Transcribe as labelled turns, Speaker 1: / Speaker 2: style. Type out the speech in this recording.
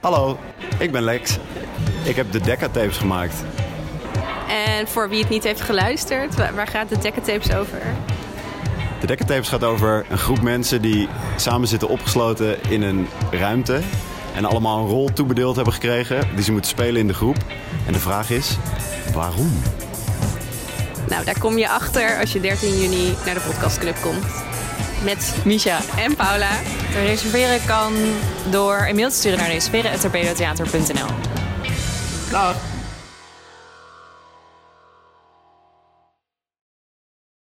Speaker 1: Hallo, ik ben Lex. Ik heb de Decca-tapes gemaakt.
Speaker 2: En voor wie het niet heeft geluisterd, wa- waar gaat de Decca-tapes over?
Speaker 1: De Decca-tapes gaat over een groep mensen die samen zitten opgesloten in een ruimte. En allemaal een rol toebedeeld hebben gekregen die ze moeten spelen in de groep. En de vraag is, waarom?
Speaker 2: Nou, daar kom je achter als je 13 juni naar de podcastclub komt. Met
Speaker 3: Misha.
Speaker 2: en Paula.
Speaker 3: Te reserveren kan door een mail te sturen naar reserveren.torpedotheater.nl.
Speaker 1: Dag!